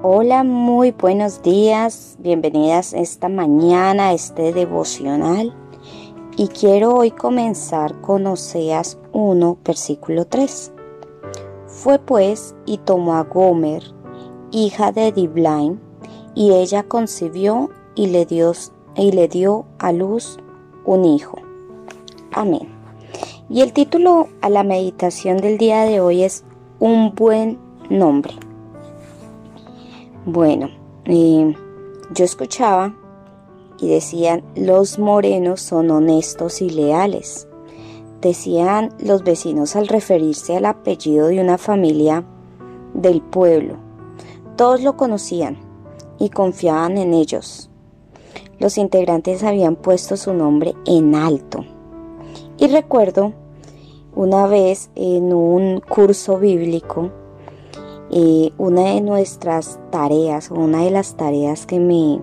Hola, muy buenos días, bienvenidas esta mañana a este devocional y quiero hoy comenzar con Oseas 1, versículo 3. Fue pues y tomó a Gomer, hija de Diblaim, y ella concibió y le dio, y le dio a luz un hijo. Amén. Y el título a la meditación del día de hoy es Un buen nombre. Bueno, eh, yo escuchaba y decían, los morenos son honestos y leales. Decían los vecinos al referirse al apellido de una familia del pueblo. Todos lo conocían y confiaban en ellos. Los integrantes habían puesto su nombre en alto. Y recuerdo una vez en un curso bíblico, una de nuestras tareas, una de las tareas que me,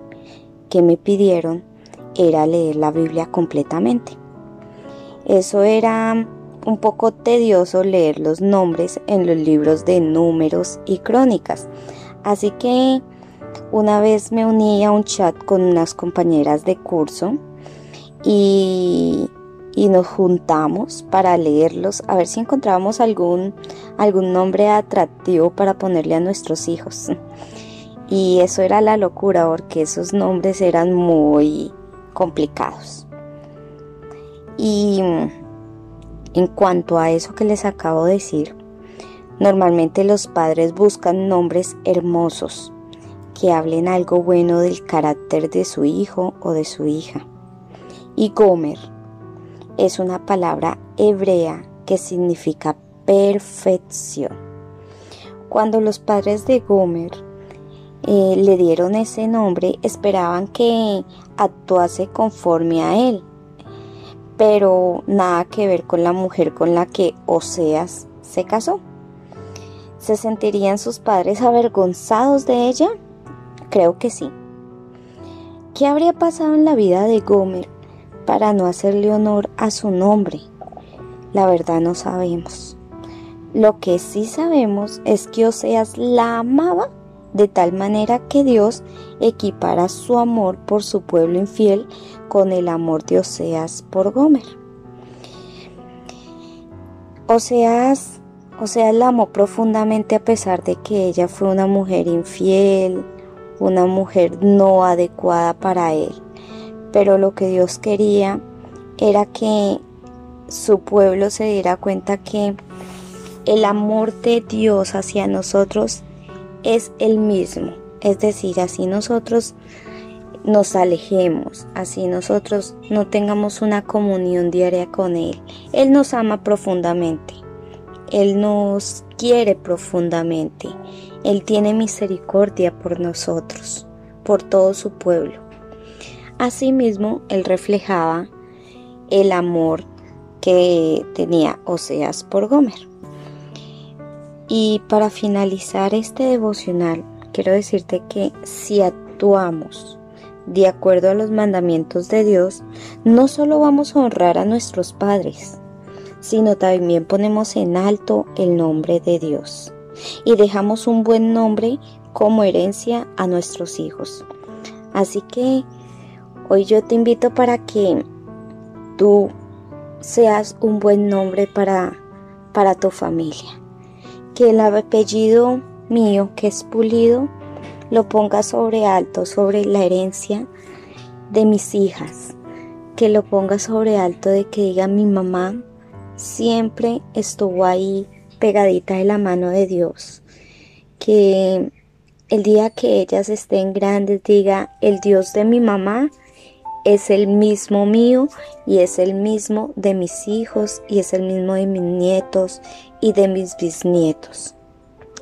que me pidieron era leer la Biblia completamente. Eso era un poco tedioso leer los nombres en los libros de números y crónicas. Así que una vez me uní a un chat con unas compañeras de curso y y nos juntamos para leerlos a ver si encontrábamos algún, algún nombre atractivo para ponerle a nuestros hijos. Y eso era la locura porque esos nombres eran muy complicados. Y en cuanto a eso que les acabo de decir, normalmente los padres buscan nombres hermosos que hablen algo bueno del carácter de su hijo o de su hija. Y Gomer es una palabra hebrea que significa perfección. Cuando los padres de Gomer eh, le dieron ese nombre, esperaban que actuase conforme a él, pero nada que ver con la mujer con la que Oseas se casó. ¿Se sentirían sus padres avergonzados de ella? Creo que sí. ¿Qué habría pasado en la vida de Gomer para no hacerle honor a su nombre? La verdad no sabemos. Lo que sí sabemos es que Oseas la amaba de tal manera que Dios equipara su amor por su pueblo infiel con el amor de Oseas por Gomer. Oseas, Oseas la amó profundamente a pesar de que ella fue una mujer infiel, una mujer no adecuada para él pero lo que Dios quería era que su pueblo se diera cuenta que el amor de Dios hacia nosotros es el mismo. Es decir, así nosotros nos alejemos, así nosotros no tengamos una comunión diaria con Él. Él nos ama profundamente, Él nos quiere profundamente, Él tiene misericordia por nosotros, por todo su pueblo. Asimismo, él reflejaba el amor que tenía Oseas por Gomer. Y para finalizar este devocional, quiero decirte que si actuamos de acuerdo a los mandamientos de Dios, no solo vamos a honrar a nuestros padres, sino también ponemos en alto el nombre de Dios y dejamos un buen nombre como herencia a nuestros hijos. Así que Hoy yo te invito para que tú seas un buen nombre para, para tu familia. Que el apellido mío, que es pulido, lo ponga sobre alto, sobre la herencia de mis hijas. Que lo ponga sobre alto de que diga mi mamá siempre estuvo ahí pegadita de la mano de Dios. Que el día que ellas estén grandes diga el Dios de mi mamá es el mismo mío y es el mismo de mis hijos y es el mismo de mis nietos y de mis bisnietos.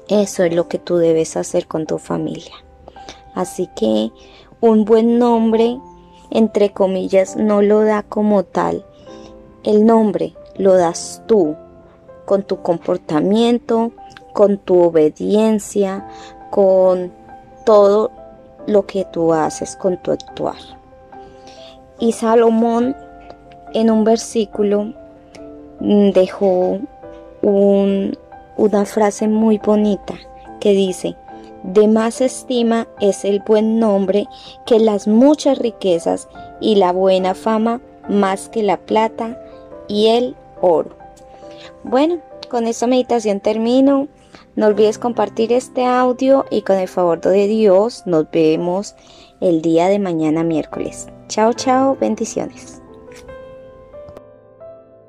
Eso es lo que tú debes hacer con tu familia. Así que un buen nombre, entre comillas, no lo da como tal. El nombre lo das tú, con tu comportamiento, con tu obediencia, con todo lo que tú haces, con tu actuar. Y Salomón en un versículo mm, dejó una frase muy bonita que dice, De más estima es el buen nombre que las muchas riquezas y la buena fama más que la plata y el oro. Bueno, con esta meditación termino. No olvides compartir este audio y con el favor de Dios nos vemos el día de mañana miércoles. Chao, chao, bendiciones.